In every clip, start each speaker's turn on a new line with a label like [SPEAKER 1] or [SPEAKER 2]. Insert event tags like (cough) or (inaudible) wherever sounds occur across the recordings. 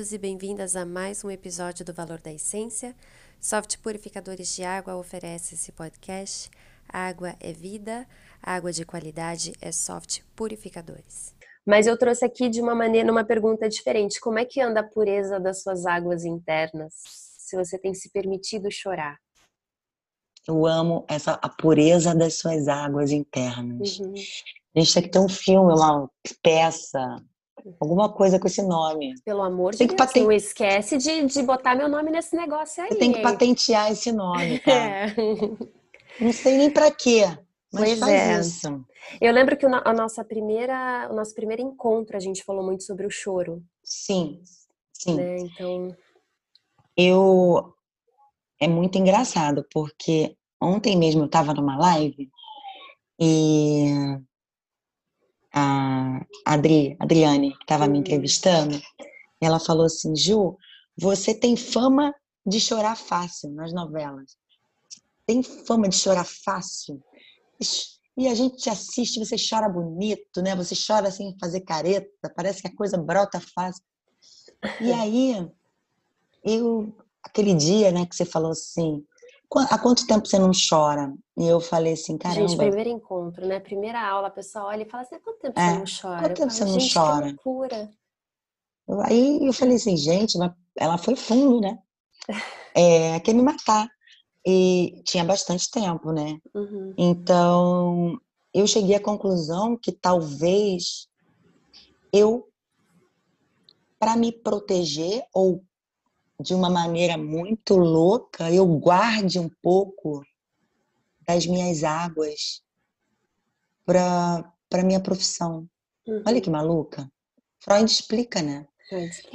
[SPEAKER 1] Bem-vindos e bem-vindas a mais um episódio do Valor da Essência. Soft Purificadores de Água oferece esse podcast. Água é vida, água de qualidade é Soft Purificadores.
[SPEAKER 2] Mas eu trouxe aqui de uma maneira, numa pergunta diferente. Como é que anda a pureza das suas águas internas? Se você tem se permitido chorar?
[SPEAKER 3] Eu amo essa a pureza das suas águas internas. Uhum. A gente tem que ter um filme, uma peça, alguma coisa com esse nome.
[SPEAKER 2] Pelo amor de Deus, patent... não esquece de, de botar meu nome nesse negócio aí.
[SPEAKER 3] Tem que patentear esse nome, (laughs) tá? É. Não sei nem para quê, mas pois faz é. isso.
[SPEAKER 2] Eu lembro que a nossa primeira, o nosso primeiro encontro a gente falou muito sobre o choro.
[SPEAKER 3] Sim, sim.
[SPEAKER 2] Né? Então,
[SPEAKER 3] eu é muito engraçado porque ontem mesmo eu estava numa live e a Adri, Adriane, que estava me uhum. entrevistando, ela falou assim: Ju, você tem fama de chorar fácil nas novelas. Tem fama de chorar fácil. E a gente te assiste, você chora bonito, né? Você chora sem fazer careta, parece que a coisa brota fácil. E aí, eu, aquele dia, né, que você falou assim, há quanto tempo você não chora? E eu falei assim, caramba.
[SPEAKER 2] Gente, primeiro encontro, né? Primeira aula, a pessoa olha e fala assim, há quanto tempo é, você não chora?
[SPEAKER 3] Quanto tempo
[SPEAKER 2] falo,
[SPEAKER 3] você não chora?
[SPEAKER 2] Que loucura.
[SPEAKER 3] Aí eu falei assim, gente, ela foi fundo, né? (laughs) É, quer me matar. E tinha bastante tempo, né? Uhum. Então, eu cheguei à conclusão que talvez eu, para me proteger ou de uma maneira muito louca, eu guarde um pouco das minhas águas para para minha profissão. Uhum. Olha que maluca. Freud explica, né?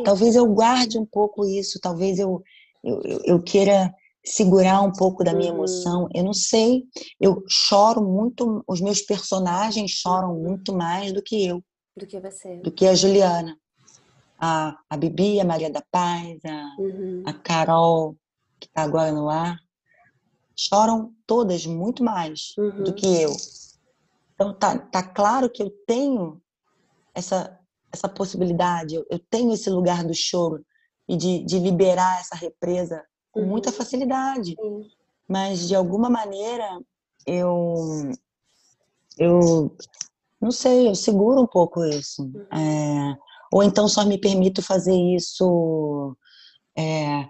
[SPEAKER 3] Talvez eu guarde um pouco isso, talvez eu, eu, eu queira segurar um pouco da minha uhum. emoção. Eu não sei. Eu choro muito, os meus personagens choram muito mais do que eu.
[SPEAKER 2] Do que você.
[SPEAKER 3] Do que a Juliana a, a Bibi, a Maria da Paz, a, uhum. a Carol, que está agora no ar, choram todas muito mais uhum. do que eu. Então tá, tá claro que eu tenho essa, essa possibilidade, eu, eu tenho esse lugar do choro e de, de liberar essa represa com uhum. muita facilidade. Mas de alguma maneira eu eu não sei, eu seguro um pouco isso. Uhum. É, ou então só me permito fazer isso é,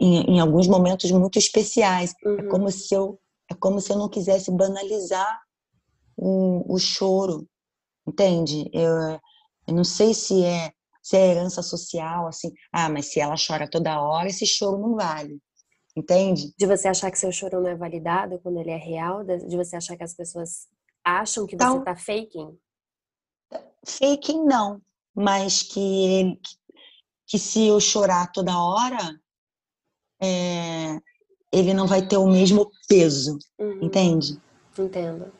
[SPEAKER 3] em, em, alguns momentos muito especiais. É uhum. É como se eu é como se eu não quisesse banalizar o, o choro, entende? Eu, eu não sei se é se é herança social, assim, ah, mas se ela chora toda hora, esse choro não vale. Entende?
[SPEAKER 2] De você achar que seu choro não é validado quando ele é real, de você achar que as pessoas acham que então, você tá faking?
[SPEAKER 3] Faking não, mas que que se eu chorar toda hora, é, ele não vai ter o mesmo peso, uhum. entende?
[SPEAKER 2] Entendo.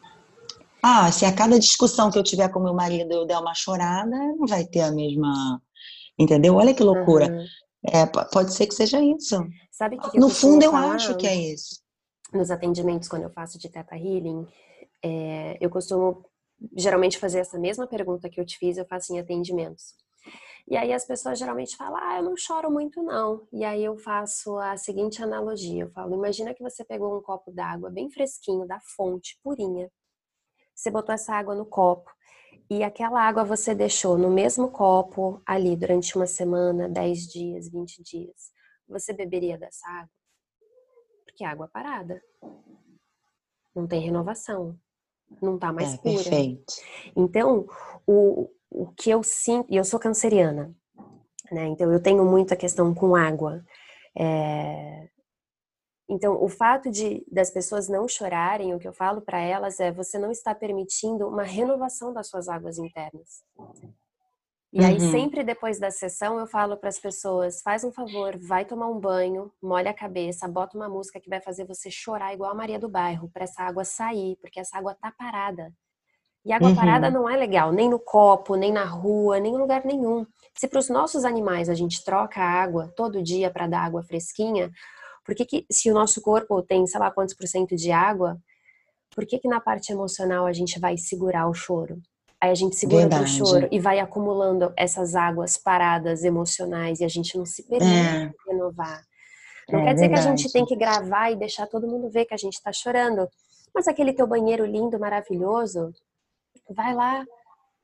[SPEAKER 3] Ah, se a cada discussão que eu tiver com meu marido eu der uma chorada, não vai ter a mesma, entendeu? Olha que loucura. Uhum. É, pode ser que seja isso.
[SPEAKER 2] Sabe que, que
[SPEAKER 3] no fundo eu acho que é isso.
[SPEAKER 2] Nos atendimentos quando eu faço de teta healing, é, eu costumo geralmente fazer essa mesma pergunta que eu te fiz, eu faço em atendimentos. E aí as pessoas geralmente falam, ah, eu não choro muito não. E aí eu faço a seguinte analogia, eu falo, imagina que você pegou um copo d'água bem fresquinho, da fonte, purinha. Você botou essa água no copo e aquela água você deixou no mesmo copo ali durante uma semana, 10 dias, 20 dias. Você beberia dessa água? Porque é água parada. Não tem renovação não tá mais
[SPEAKER 3] é,
[SPEAKER 2] pura.
[SPEAKER 3] Perfeito.
[SPEAKER 2] Então, o, o que eu sinto, e eu sou canceriana, né? Então eu tenho muita questão com água. É, então, o fato de das pessoas não chorarem, o que eu falo para elas é: você não está permitindo uma renovação das suas águas internas. E aí, uhum. sempre depois da sessão, eu falo para as pessoas: faz um favor, vai tomar um banho, molha a cabeça, bota uma música que vai fazer você chorar igual a Maria do Bairro, para essa água sair, porque essa água tá parada. E água uhum. parada não é legal, nem no copo, nem na rua, nem em lugar nenhum. Se para os nossos animais a gente troca a água todo dia para dar água fresquinha, por que, que se o nosso corpo tem, sei lá quantos por cento de água, por que, que na parte emocional a gente vai segurar o choro? Aí a gente segura o choro e vai acumulando essas águas paradas emocionais e a gente não se permite é. renovar. Não é, quer dizer verdade. que a gente tem que gravar e deixar todo mundo ver que a gente está chorando. Mas aquele teu banheiro lindo, maravilhoso, vai lá,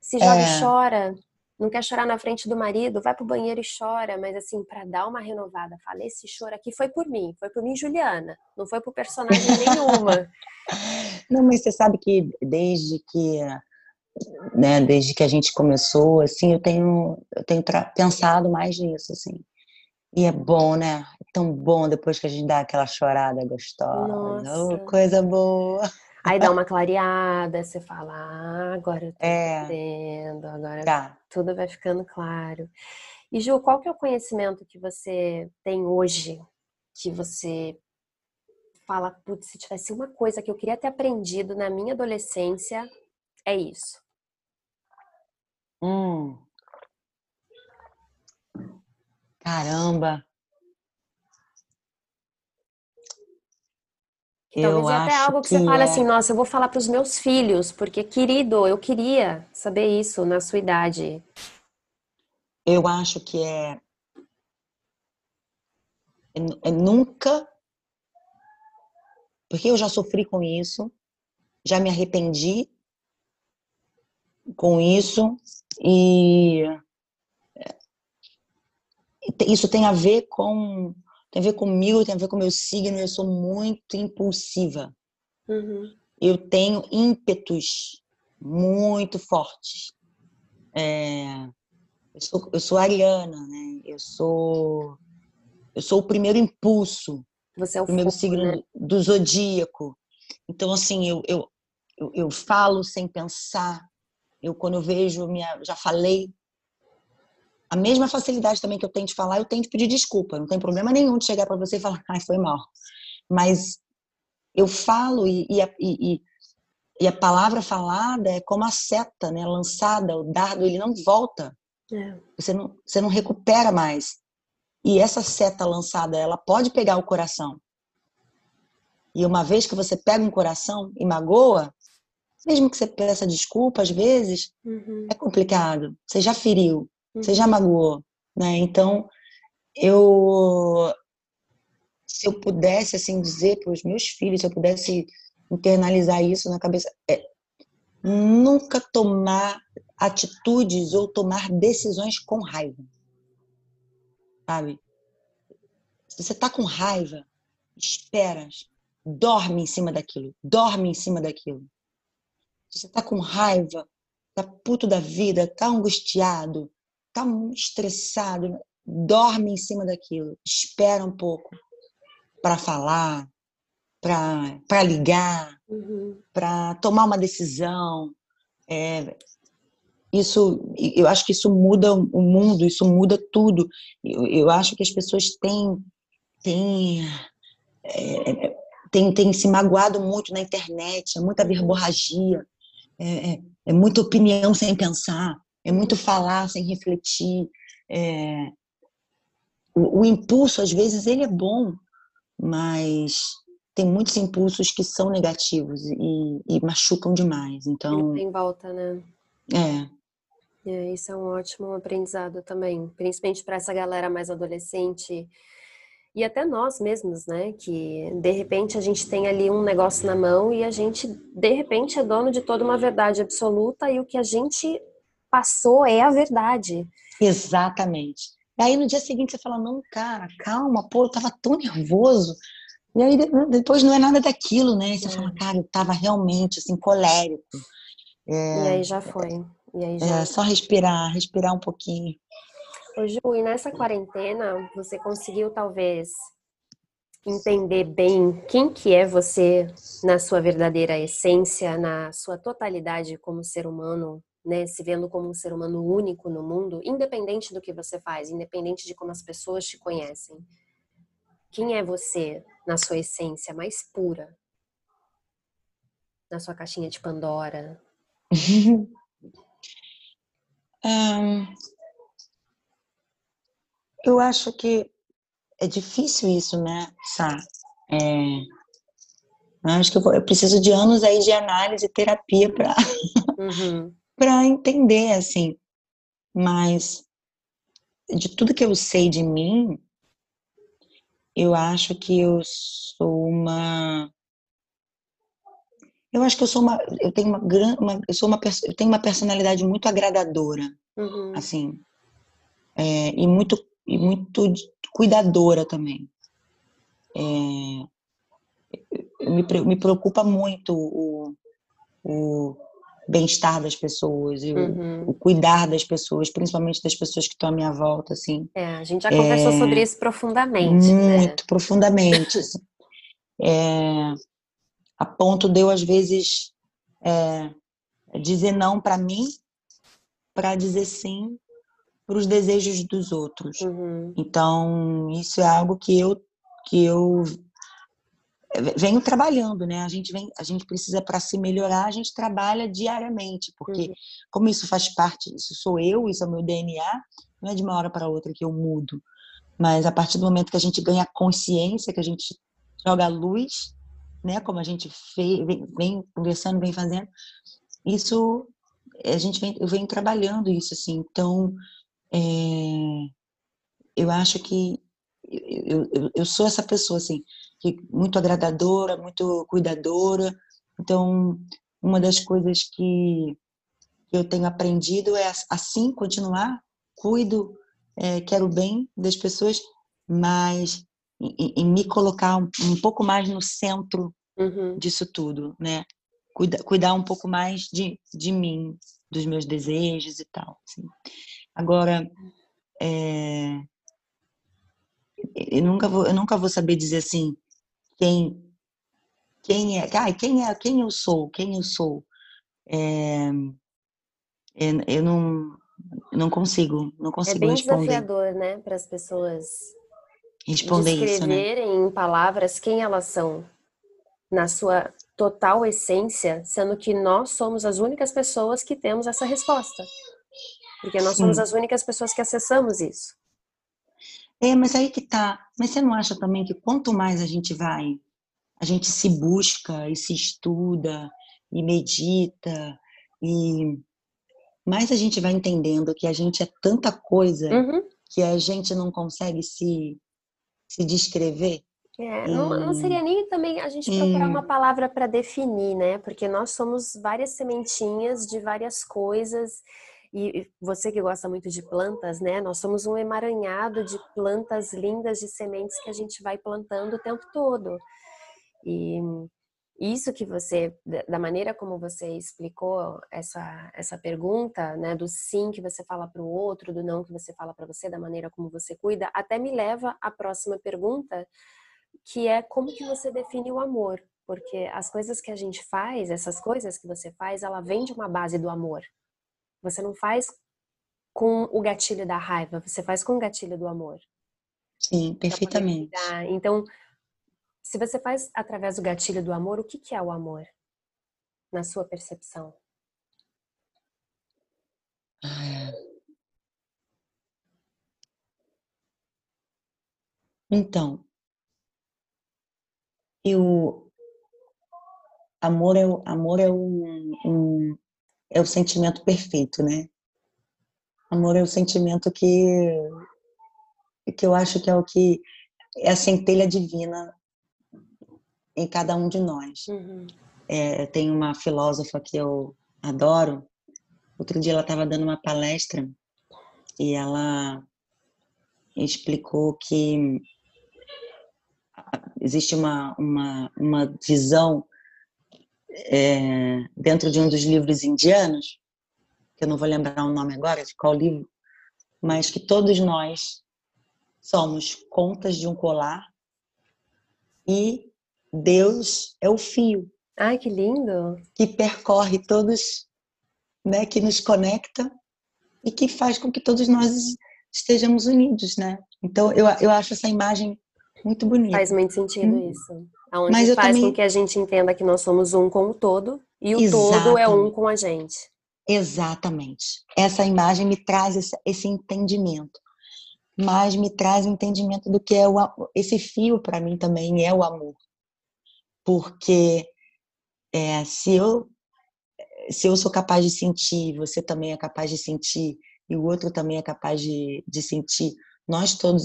[SPEAKER 2] se joga é. e chora. Não quer chorar na frente do marido, vai pro banheiro e chora, mas assim, para dar uma renovada, fala, esse choro aqui foi por mim, foi por mim, Juliana, não foi por personagem nenhuma. (laughs)
[SPEAKER 3] Não, mas você sabe que desde que né, desde que a gente começou, assim, eu tenho eu tenho pensado mais nisso, assim. E é bom, né? É tão bom depois que a gente dá aquela chorada gostosa. Oh, coisa boa.
[SPEAKER 2] Aí dá uma (laughs) clareada, você fala, ah, agora eu tô é. entendendo, agora tá. tudo vai ficando claro. E Ju, qual que é o conhecimento que você tem hoje que você fala, putz, se tivesse uma coisa que eu queria ter aprendido na minha adolescência, é isso?
[SPEAKER 3] Hum. Caramba.
[SPEAKER 2] Que talvez eu até algo que, que você fale é... assim, nossa, eu vou falar para os meus filhos, porque querido, eu queria saber isso na sua idade.
[SPEAKER 3] Eu acho que é, é, é nunca, porque eu já sofri com isso, já me arrependi com isso e isso tem a ver com tem a ver comigo, tem a ver com o meu signo. Eu sou muito impulsiva. Uhum. Eu tenho ímpetos muito fortes. É, eu, sou, eu sou ariana, né? Eu sou eu sou o primeiro impulso.
[SPEAKER 2] Você é o
[SPEAKER 3] primeiro signo
[SPEAKER 2] né?
[SPEAKER 3] do zodíaco. Então assim, eu, eu, eu, eu falo sem pensar. Eu quando eu vejo minha, já falei a mesma facilidade também que eu tenho de falar, eu tenho de pedir desculpa. Não tem problema nenhum de chegar para você e falar, (laughs) ai, foi mal. Mas eu falo e, e, a, e, e, a palavra falada é como a seta, né? Lançada, o dardo, ele não volta. É. Você, não, você não recupera mais. E essa seta lançada, ela pode pegar o coração. E uma vez que você pega um coração e magoa, mesmo que você peça desculpa, às vezes, uhum. é complicado. Você já feriu. Você já magoou, né? Então, eu se eu pudesse assim dizer para os meus filhos, se eu pudesse internalizar isso na cabeça, é nunca tomar atitudes ou tomar decisões com raiva. Sabe? Se você tá com raiva, espera, dorme em cima daquilo, dorme em cima daquilo. Se você tá com raiva, tá puto da vida, tá angustiado, tá estressado, dorme em cima daquilo, espera um pouco para falar, para ligar, uhum. para tomar uma decisão. É, isso, eu acho que isso muda o mundo, isso muda tudo. Eu, eu acho que as pessoas têm, têm, é, têm, têm se magoado muito na internet, é muita verborragia, é, é, é muita opinião sem pensar é muito falar sem refletir. É... O, o, impulso, às vezes, ele é bom, mas tem muitos impulsos que são negativos e, e machucam demais. Então.
[SPEAKER 2] Tem volta, né?
[SPEAKER 3] É.
[SPEAKER 2] É, isso é um ótimo aprendizado também, principalmente para essa galera mais adolescente e até nós mesmos, né? Que de repente a gente tem ali um negócio na mão e a gente de repente é dono de toda uma verdade absoluta e o que a gente passou é a verdade.
[SPEAKER 3] Exatamente. E aí no dia seguinte você fala, não, cara, calma, pô, eu tava tão nervoso. E aí depois não é nada daquilo, né? Você é. fala, cara, eu tava realmente assim, colérico.
[SPEAKER 2] É, e aí já foi. E aí
[SPEAKER 3] já... É só respirar, respirar um pouquinho.
[SPEAKER 2] Ô Ju, e nessa quarentena você conseguiu talvez entender bem quem que é você na sua verdadeira essência, na sua totalidade como ser humano, né, se vendo como um ser humano único no mundo, independente do que você faz, independente de como as pessoas te conhecem. Quem é você na sua essência mais pura? Na sua caixinha de Pandora? (laughs)
[SPEAKER 3] um, eu acho que é difícil isso, né, Sá? É, acho que eu, vou, eu, preciso de anos aí de análise e terapia para uhum (laughs) para entender, assim. Mas de tudo que eu sei de mim, eu acho que eu sou uma eu acho que eu sou uma eu tenho uma grande eu sou uma eu tenho uma personalidade muito agradadora uhum. assim é, e muito e muito cuidadora também é, me, me preocupa muito o, o bem-estar das pessoas, e uhum. o, o, cuidar das pessoas, principalmente das pessoas que estão à minha volta, assim.
[SPEAKER 2] É, a gente já conversou é, sobre isso profundamente.
[SPEAKER 3] Né? Muito, né? profundamente. assim. é, a ponto de eu, às vezes, é, dizer não para mim, para dizer sim para os desejos dos outros. Uhum. Então, isso é algo que eu que eu venho trabalhando, né? A gente vem, a gente precisa para se melhorar, a gente trabalha diariamente, porque uhum. como isso faz parte, isso sou eu, isso é o meu DNA, não é de uma hora para outra que eu mudo. Mas a partir do momento que a gente ganha consciência, que a gente joga a luz, né, como a gente fez, vem, vem conversando, vem fazendo, isso a gente vem, eu venho trabalhando isso assim. Então, é, eu acho que eu, eu, eu sou essa pessoa assim que muito agradadora, muito cuidadora. Então, uma das coisas que eu tenho aprendido é assim continuar, cuido, é, quero o bem das pessoas, mas em, me colocar um, um, pouco mais no centro uhum. disso tudo, né? Cuida, cuidar um pouco mais de, de mim, dos meus desejos e tal. Assim. Agora, é, eu nunca vou, eu nunca vou saber dizer assim, quem quem é, ah, quem é, quem eu sou, quem eu sou. É, eu não não consigo, não consigo
[SPEAKER 2] É bem
[SPEAKER 3] responder.
[SPEAKER 2] desafiador, né, para as pessoas
[SPEAKER 3] responder
[SPEAKER 2] descreverem
[SPEAKER 3] isso,
[SPEAKER 2] né? em palavras quem elas são na sua total essência, sendo que nós somos as únicas pessoas que temos essa resposta. Porque nós somos as únicas pessoas que acessamos isso.
[SPEAKER 3] É, mas aí que tá. Mas você não acha também que quanto mais a gente vai, a gente se busca e se estuda e medita e mais a gente vai entendendo que a gente é tanta coisa uhum. que a gente não consegue se se descrever.
[SPEAKER 2] É, não, não, seria nem também a gente procurar uma palavra para definir, né? Porque nós somos várias sementinhas de várias coisas e você que gosta muito de plantas, né? Nós somos um emaranhado de plantas lindas, de sementes que a gente vai plantando o tempo todo. E isso que você, da maneira como você explicou essa, essa pergunta, né, do sim que você fala para o outro, do não que você fala para você, da maneira como você cuida, até me leva à próxima pergunta, que é como que você define o amor? Porque as coisas que a gente faz, essas coisas que você faz, ela vem de uma base do amor. Você não faz com o gatilho da raiva, você faz com o gatilho do amor.
[SPEAKER 3] Sim, perfeitamente.
[SPEAKER 2] Então, se você faz através do gatilho do amor, o que, que é o amor? Na sua percepção?
[SPEAKER 3] Ah, então, eu amor é amor é um, um, é o sentimento perfeito, né? Amor é o sentimento que que eu acho que é o que é a centelha divina em cada um de nós. Uhum. É, tem uma filósofa que eu adoro. Outro dia ela estava dando uma palestra e ela explicou que existe uma, uma, uma visão é, dentro de um dos livros indianos, que eu não vou lembrar o nome agora de qual livro, mas que todos nós somos contas de um colar e Deus é o fio.
[SPEAKER 2] Ai, que lindo!
[SPEAKER 3] Que percorre todos, né, que nos conecta e que faz com que todos nós estejamos unidos, né? Então, eu, eu acho essa imagem muito bonita.
[SPEAKER 2] Faz muito sentido hum. isso. Onde Mas faz também... com que a gente entenda que nós somos um com o todo e o Exatamente. todo é um com a gente.
[SPEAKER 3] Exatamente. Essa imagem me traz esse, esse entendimento. Mas me traz o entendimento do que é o esse fio para mim também é o amor. Porque é, se eu se eu sou capaz de sentir, você também é capaz de sentir, e o outro também é capaz de, de sentir, nós todos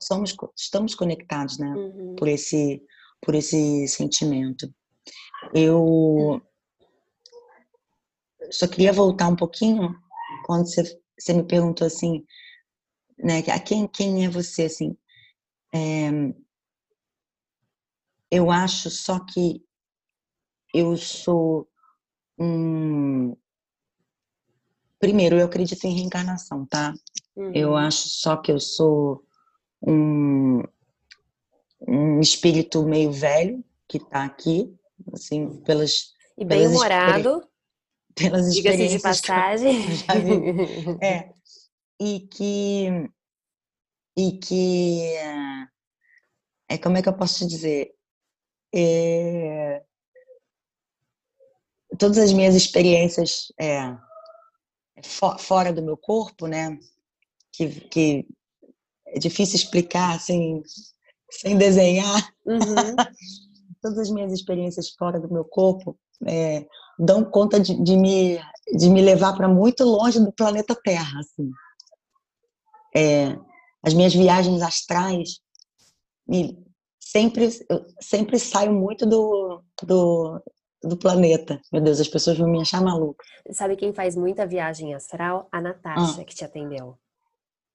[SPEAKER 3] somos, estamos conectados, né? Uhum. Por esse, por esse sentimento. Eu só queria voltar um pouquinho quando você, você me perguntou assim, né? A quem, quem é você, assim? É, eu acho só que eu sou um. Primeiro, eu acredito em reencarnação, tá? Uhum. Eu acho só que eu sou um, um espírito meio velho que está aqui, assim, pelas.
[SPEAKER 2] E bem humorado.
[SPEAKER 3] Pelas
[SPEAKER 2] experiências. de passagem. (laughs) (laughs)
[SPEAKER 3] É. E que. E que. É, como é que eu posso dizer? É, todas as minhas experiências é, fora do meu corpo, né? Que, que é difícil explicar assim, sem desenhar. Uhum. (laughs) todas as minhas experiências fora do meu corpo é, dão conta de, de, me, de me levar para muito longe do planeta Terra. Assim. É, as minhas viagens astrais me, sempre, eu sempre saio muito do, do, do planeta. Meu Deus, as pessoas vão me achar maluca.
[SPEAKER 2] Sabe quem faz muita viagem astral? A Natasha, ah. que te atendeu.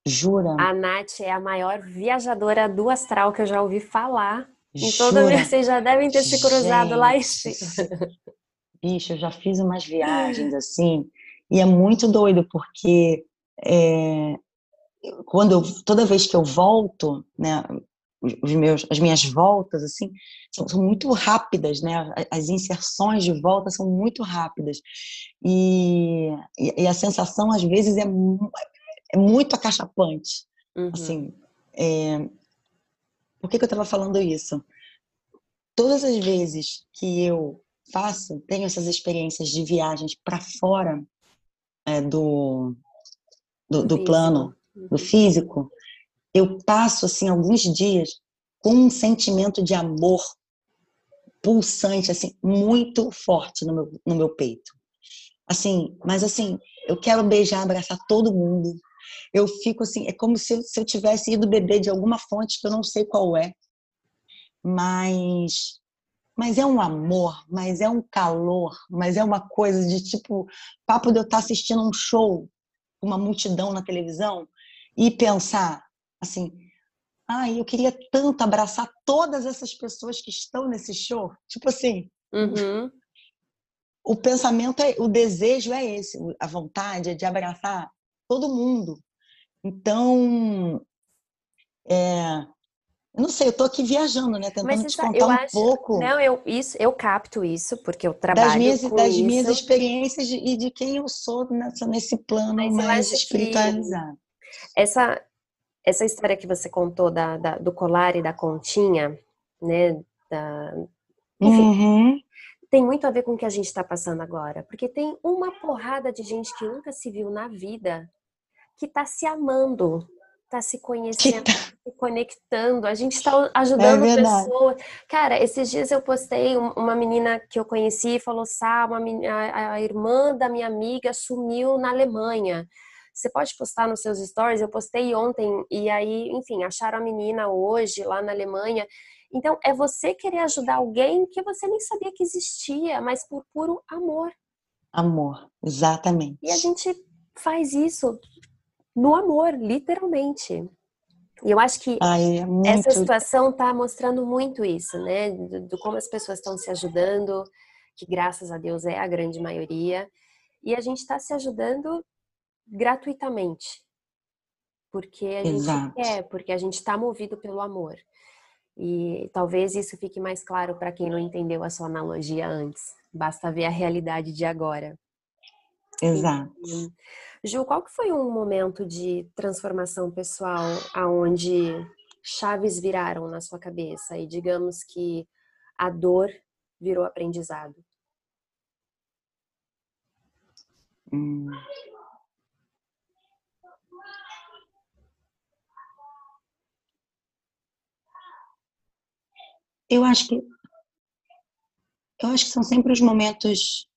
[SPEAKER 3] Jura?
[SPEAKER 2] A Nath é a maior viajadora do astral que eu já ouvi falar. Em toda vez vocês já devem ter se cruzado Gente. lá em.
[SPEAKER 3] Bicho, eu já fiz umas viagens assim, e é muito doido, porque é, quando eu, toda vez que eu volto, né, os meus, as minhas voltas assim são, são, muito rápidas, né? As inserções de volta são muito rápidas e, e a sensação às vezes é, é muito acachapante, uhum. assim. É, por que, que eu estava falando isso? Todas as vezes que eu faço, tenho essas experiências de viagens para fora é, do, do, do plano, do uhum. físico, eu passo assim alguns dias com um sentimento de amor pulsante assim muito forte no meu, no meu peito. Assim, mas assim, eu quero beijar, abraçar todo mundo. Eu fico assim, é como se eu, se eu tivesse ido beber de alguma fonte que eu não sei qual é. Mas mas é um amor, mas é um calor, mas é uma coisa de tipo, papo de eu estar assistindo um show, uma multidão na televisão e pensar, assim, ai, eu queria tanto abraçar todas essas pessoas que estão nesse show. Tipo assim, uhum. o pensamento, é, o desejo é esse, a vontade é de abraçar todo mundo. Então, é, eu não sei, eu tô aqui viajando, né? Tentando te contar um acho, pouco.
[SPEAKER 2] Não, eu, isso, eu capto isso, porque eu trabalho
[SPEAKER 3] das minhas,
[SPEAKER 2] com
[SPEAKER 3] das
[SPEAKER 2] isso.
[SPEAKER 3] minhas experiências e de, de quem eu sou nessa, nesse plano Mas mais espiritualizado.
[SPEAKER 2] Essa, essa história que você contou da, da do colar e da continha, né? Da, enfim, uhum. tem muito a ver com o que a gente está passando agora. Porque tem uma porrada de gente que nunca se viu na vida que está se amando, está se conhecendo, tá... se conectando. A gente está ajudando é pessoas. Cara, esses dias eu postei uma menina que eu conheci e falou: Sá, uma, a, a irmã da minha amiga sumiu na Alemanha. Você pode postar nos seus stories. Eu postei ontem e aí, enfim, acharam a menina hoje lá na Alemanha. Então, é você querer ajudar alguém que você nem sabia que existia, mas por puro amor.
[SPEAKER 3] Amor, exatamente.
[SPEAKER 2] E a gente faz isso no amor, literalmente. E eu acho que Ai, é muito... essa situação está mostrando muito isso, né? Do, do, como as pessoas estão se ajudando, que graças a Deus é a grande maioria. E a gente está se ajudando gratuitamente. Porque a Exato. gente quer, porque a gente está movido pelo amor. E talvez isso fique mais claro para quem não entendeu a sua analogia antes. Basta ver a realidade de agora.
[SPEAKER 3] Exato.
[SPEAKER 2] E, Ju, qual que foi um momento de transformação pessoal aonde chaves viraram na sua cabeça e digamos que a dor virou aprendizado? Hum.
[SPEAKER 3] Eu acho que eu acho que são sempre os momentos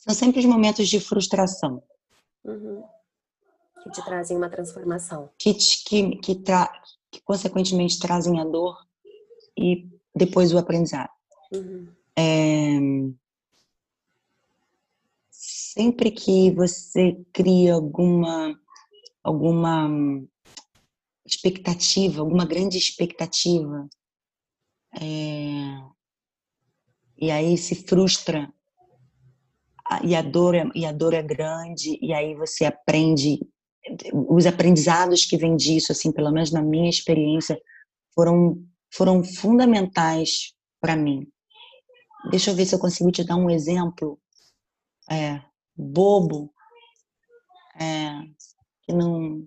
[SPEAKER 3] São sempre os momentos de frustração.
[SPEAKER 2] Uhum. Que te trazem uma transformação.
[SPEAKER 3] Que, que, que, tra, que consequentemente trazem a dor e depois o aprendizado. Uhum. É, sempre que você cria alguma alguma expectativa, alguma grande expectativa, é, e aí se frustra e a dor é, e a dor é grande e aí você aprende os aprendizados que vêm disso, assim, pelo menos na minha experiência, foram foram fundamentais para mim. Deixa eu ver se eu consigo te dar um exemplo é, bobo, é, que não,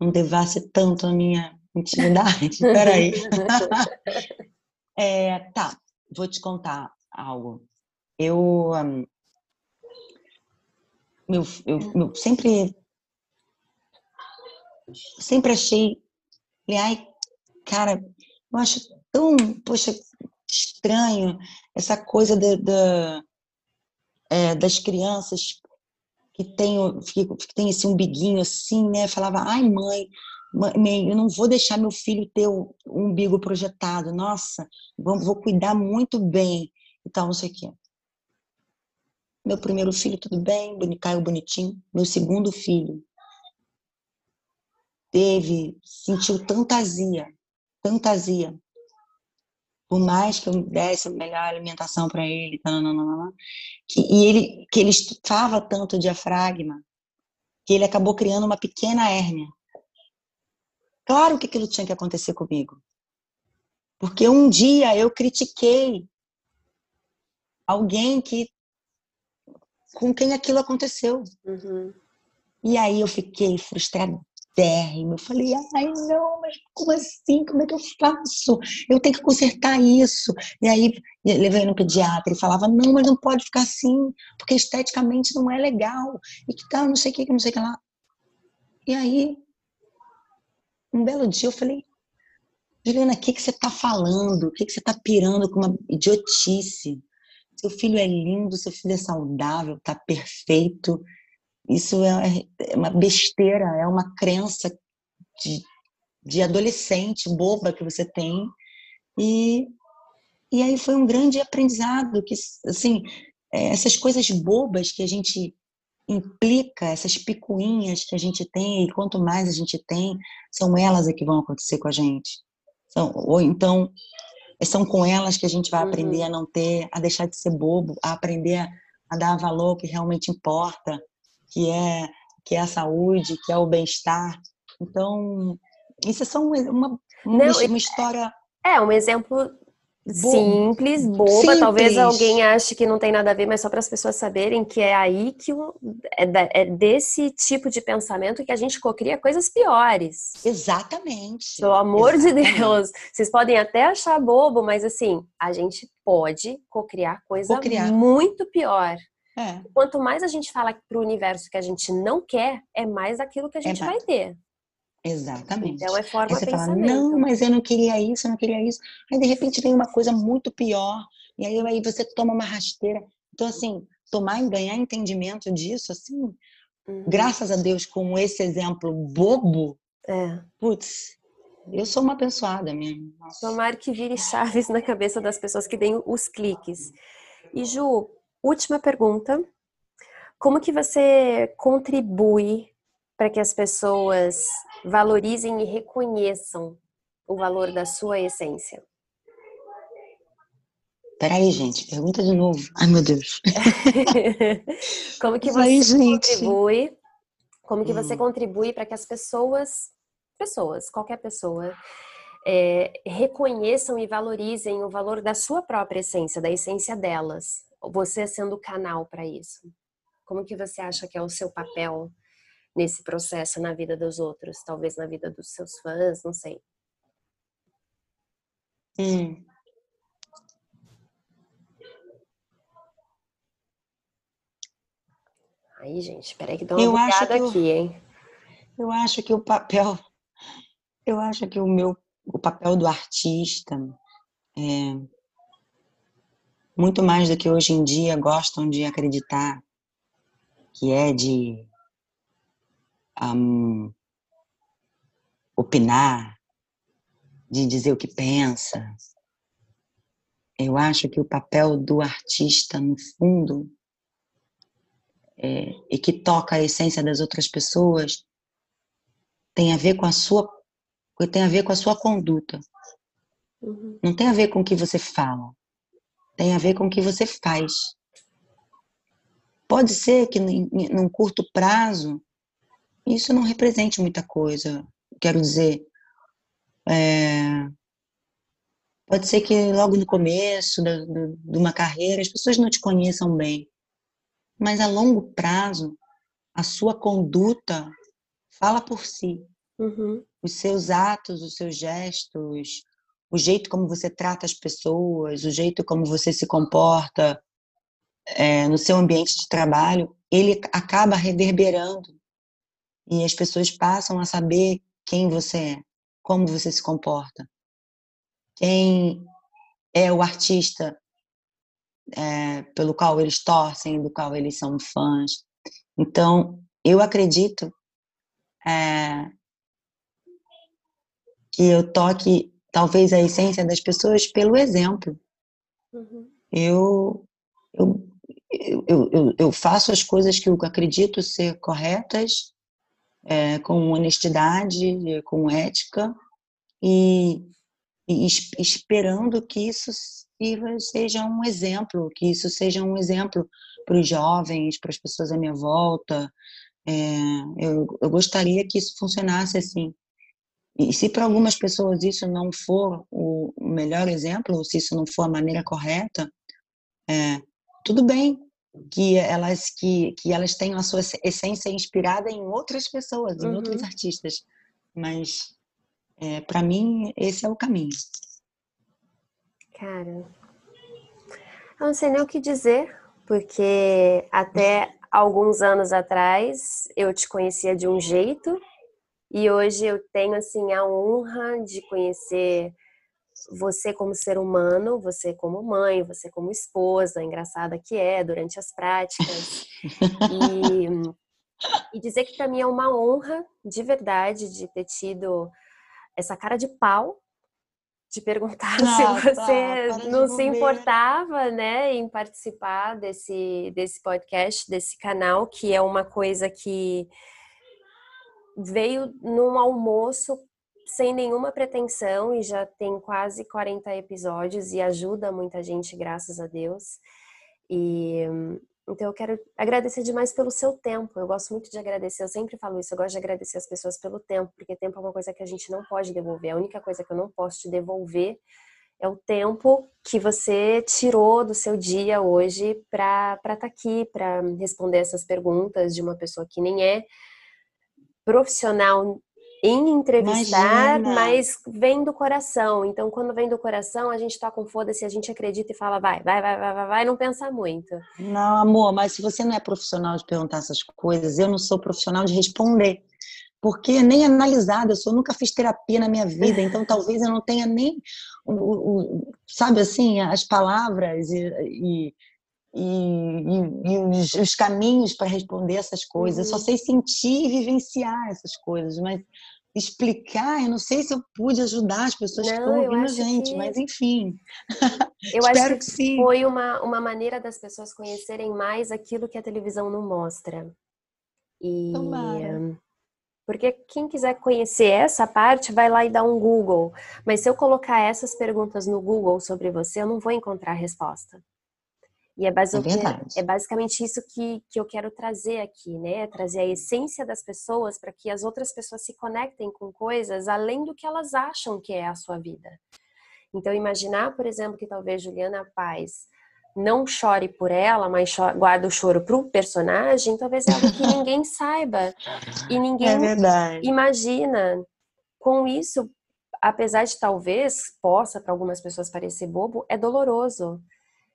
[SPEAKER 3] não devasse tanto a minha intimidade. (laughs) Peraí. (laughs) é, tá, vou te contar algo. Eu, um, meu, eu, eu sempre sempre achei, ai, cara, eu acho tão, poxa, estranho essa coisa de, de é, das crianças que tem, que tem esse umbiguinho assim, né? Falava, ai mãe, mãe, eu não vou deixar meu filho ter o umbigo projetado, nossa, vou, vou cuidar muito bem e tal, não sei o quê. Meu primeiro filho, tudo bem, caiu bonitinho. Meu segundo filho teve, sentiu tanta azia, tanta azia. Por mais que eu desse a melhor alimentação para ele, tá, que, e ele, que ele estufava tanto o diafragma, que ele acabou criando uma pequena hérnia. Claro que aquilo tinha que acontecer comigo. Porque um dia eu critiquei alguém que com quem aquilo aconteceu. Uhum. E aí eu fiquei frustradérrima. Eu falei, ai não, mas como assim? Como é que eu faço? Eu tenho que consertar isso. E aí levei no pediatra e falava, não, mas não pode ficar assim, porque esteticamente não é legal. E que tal, não sei o que, não sei o que lá. E aí, um belo dia eu falei, Juliana, o que, que você está falando? O que, que você está pirando com uma idiotice? Seu filho é lindo, seu filho é saudável, está perfeito. Isso é, é uma besteira, é uma crença de, de adolescente boba que você tem. E, e aí foi um grande aprendizado que, assim, é, essas coisas bobas que a gente implica, essas picuinhas que a gente tem, e quanto mais a gente tem, são elas é que vão acontecer com a gente. São, ou então, são com elas que a gente vai uhum. aprender a não ter, a deixar de ser bobo, a aprender a, a dar valor ao que realmente importa, que é que é a saúde, que é o bem-estar. Então, isso é só uma, uma, não, uma história.
[SPEAKER 2] É, um exemplo simples, boba, simples. talvez alguém ache que não tem nada a ver, mas só para as pessoas saberem que é aí que o, é, é, desse tipo de pensamento que a gente cocria coisas piores.
[SPEAKER 3] Exatamente.
[SPEAKER 2] Pelo amor Exatamente. de Deus. Vocês podem até achar bobo, mas assim, a gente pode cocriar coisa cocriar. muito pior. É. Quanto mais a gente fala para o universo que a gente não quer, é mais aquilo que a gente é vai ter.
[SPEAKER 3] Exatamente.
[SPEAKER 2] Então é forma
[SPEAKER 3] Aí
[SPEAKER 2] você fala, não,
[SPEAKER 3] mas eu não queria isso, eu não queria isso. Aí de repente vem uma coisa muito pior. E aí, aí você toma uma rasteira. Então, assim, tomar e ganhar entendimento disso, assim, uhum. graças a Deus, com esse exemplo bobo, é. putz, eu sou uma abençoada mesmo.
[SPEAKER 2] Nossa. Tomara que vire chaves na cabeça das pessoas que deem os cliques. E Ju, última pergunta. Como que você contribui para que as pessoas valorizem e reconheçam o valor da sua essência?
[SPEAKER 3] Peraí, gente, pergunta de novo. Ai, meu Deus. (laughs)
[SPEAKER 2] como que você Ai, contribui? Como que hum. você contribui para que as pessoas, pessoas, qualquer pessoa, é, reconheçam e valorizem o valor da sua própria essência, da essência delas? Você sendo o canal para isso. Como que você acha que é o seu papel nesse processo na vida dos outros, talvez na vida dos seus fãs, não sei. Hum. Aí, gente, peraí que dá uma eu bugada aqui, eu, hein?
[SPEAKER 3] Eu acho que o papel, eu acho que o meu, o papel do artista é, muito mais do que hoje em dia gostam de acreditar, que é de um, opinar, de dizer o que pensa. Eu acho que o papel do artista, no fundo, é, e que toca a essência das outras pessoas, tem a ver com a sua tem a ver com a sua conduta. Uhum. Não tem a ver com o que você fala. Tem a ver com o que você faz. Pode ser que num curto prazo isso não represente muita coisa. Quero dizer, é, pode ser que logo no começo de uma carreira as pessoas não te conheçam bem, mas a longo prazo a sua conduta fala por si. Uhum. Os seus atos, os seus gestos, o jeito como você trata as pessoas, o jeito como você se comporta é, no seu ambiente de trabalho, ele acaba reverberando e as pessoas passam a saber quem você é, como você se comporta, quem é o artista é, pelo qual eles torcem, do qual eles são fãs. Então, eu acredito é, que eu toque talvez a essência das pessoas pelo exemplo. Uhum. Eu, eu, eu, eu, eu, faço as coisas que eu acredito ser corretas, é, com honestidade, com ética, e, e esperando que isso seja um exemplo, que isso seja um exemplo para os jovens, para as pessoas à minha volta. É, eu, eu gostaria que isso funcionasse assim. E se para algumas pessoas isso não for o melhor exemplo, ou se isso não for a maneira correta, é, tudo bem que elas que, que elas tenham a sua essência inspirada em outras pessoas, em uhum. outros artistas, mas é, para mim esse é o caminho.
[SPEAKER 2] Cara, eu não sei nem o que dizer, porque até alguns anos atrás eu te conhecia de um jeito e hoje eu tenho assim a honra de conhecer você como ser humano, você como mãe, você como esposa, engraçada que é durante as práticas. e, e dizer que para mim é uma honra de verdade de ter tido essa cara de pau de perguntar ah, (laughs) se você tá, não se importava, né, em participar desse desse podcast, desse canal, que é uma coisa que veio num almoço sem nenhuma pretensão e já tem quase 40 episódios e ajuda muita gente, graças a Deus. E então eu quero agradecer demais pelo seu tempo. Eu gosto muito de agradecer, eu sempre falo isso, eu gosto de agradecer as pessoas pelo tempo, porque tempo é uma coisa que a gente não pode devolver. A única coisa que eu não posso te devolver é o tempo que você tirou do seu dia hoje para estar tá aqui, para responder essas perguntas de uma pessoa que nem é profissional em entrevistar, Imagina. mas vem do coração. Então, quando vem do coração, a gente toca um foda-se, a gente acredita e fala, vai, vai, vai, vai, vai, vai, não pensa muito.
[SPEAKER 3] Não, amor, mas se você não é profissional de perguntar essas coisas, eu não sou profissional de responder. Porque nem analisada, eu sou, nunca fiz terapia na minha vida, então (laughs) talvez eu não tenha nem, o, o, sabe assim, as palavras e, e e, e, e os, os, caminhos para responder essas coisas. Uhum. Eu só uhum. sei sentir e vivenciar essas coisas, mas explicar, eu não sei se eu pude ajudar as pessoas não, que estão ouvindo a gente, que... mas enfim.
[SPEAKER 2] Eu (laughs) acho que, que sim. foi uma, uma maneira das pessoas conhecerem mais aquilo que a televisão não mostra. E Tomara. Porque quem quiser conhecer essa parte, vai lá e dá um Google. Mas se eu colocar essas perguntas no Google sobre você, eu não vou encontrar a resposta. E é, é, é, basicamente isso que, que eu quero trazer aqui, né? Trazer a essência das pessoas para que as outras pessoas se conectem com coisas além do que elas acham que é a sua vida. Então, imaginar, por exemplo, que talvez Juliana Paz não chore por ela, mas guarda o choro para o personagem, talvez é algo que (laughs) ninguém saiba. E ninguém é imagina. Com isso, apesar de talvez possa para algumas pessoas parecer bobo, é doloroso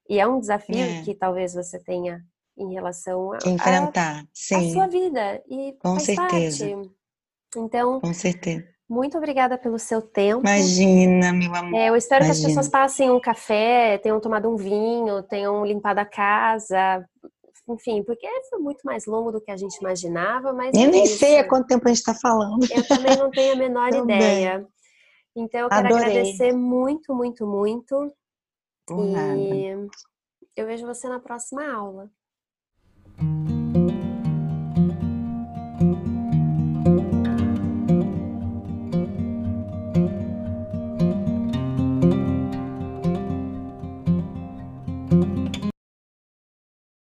[SPEAKER 2] e é um desafio é. que talvez você tenha em relação a,
[SPEAKER 3] enfrentar,
[SPEAKER 2] a, a sua vida e
[SPEAKER 3] com certeza.
[SPEAKER 2] Parte. Então,
[SPEAKER 3] com certeza.
[SPEAKER 2] Muito obrigada pelo seu tempo.
[SPEAKER 3] Imagina, meu amor.
[SPEAKER 2] É, eu espero
[SPEAKER 3] imagina.
[SPEAKER 2] que as pessoas passem um café, tenham tomado um vinho, tenham limpado a casa, enfim, porque foi muito mais longo do que a gente imaginava, mas.
[SPEAKER 3] Eu
[SPEAKER 2] é
[SPEAKER 3] nem
[SPEAKER 2] isso.
[SPEAKER 3] sei há quanto tempo a gente está falando.
[SPEAKER 2] Eu também não tenho a menor (laughs) ideia. Então, eu quero
[SPEAKER 3] Adorei.
[SPEAKER 2] agradecer muito, muito, muito.
[SPEAKER 3] Por nada.
[SPEAKER 2] E eu vejo você na próxima aula.